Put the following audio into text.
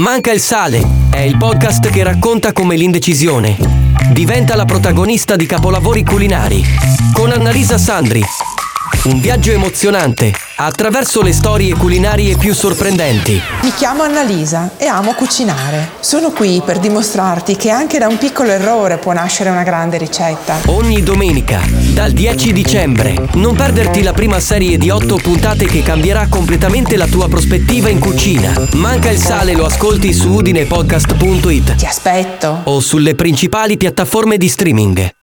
Manca il sale è il podcast che racconta come l'indecisione diventa la protagonista di capolavori culinari. Con Annalisa Sandri. Un viaggio emozionante attraverso le storie culinarie più sorprendenti. Mi chiamo Annalisa e amo cucinare. Sono qui per dimostrarti che anche da un piccolo errore può nascere una grande ricetta. Ogni domenica, dal 10 dicembre, non perderti la prima serie di 8 puntate che cambierà completamente la tua prospettiva in cucina. Manca il sale, lo ascolti su udinepodcast.it Ti aspetto. o sulle principali piattaforme di streaming.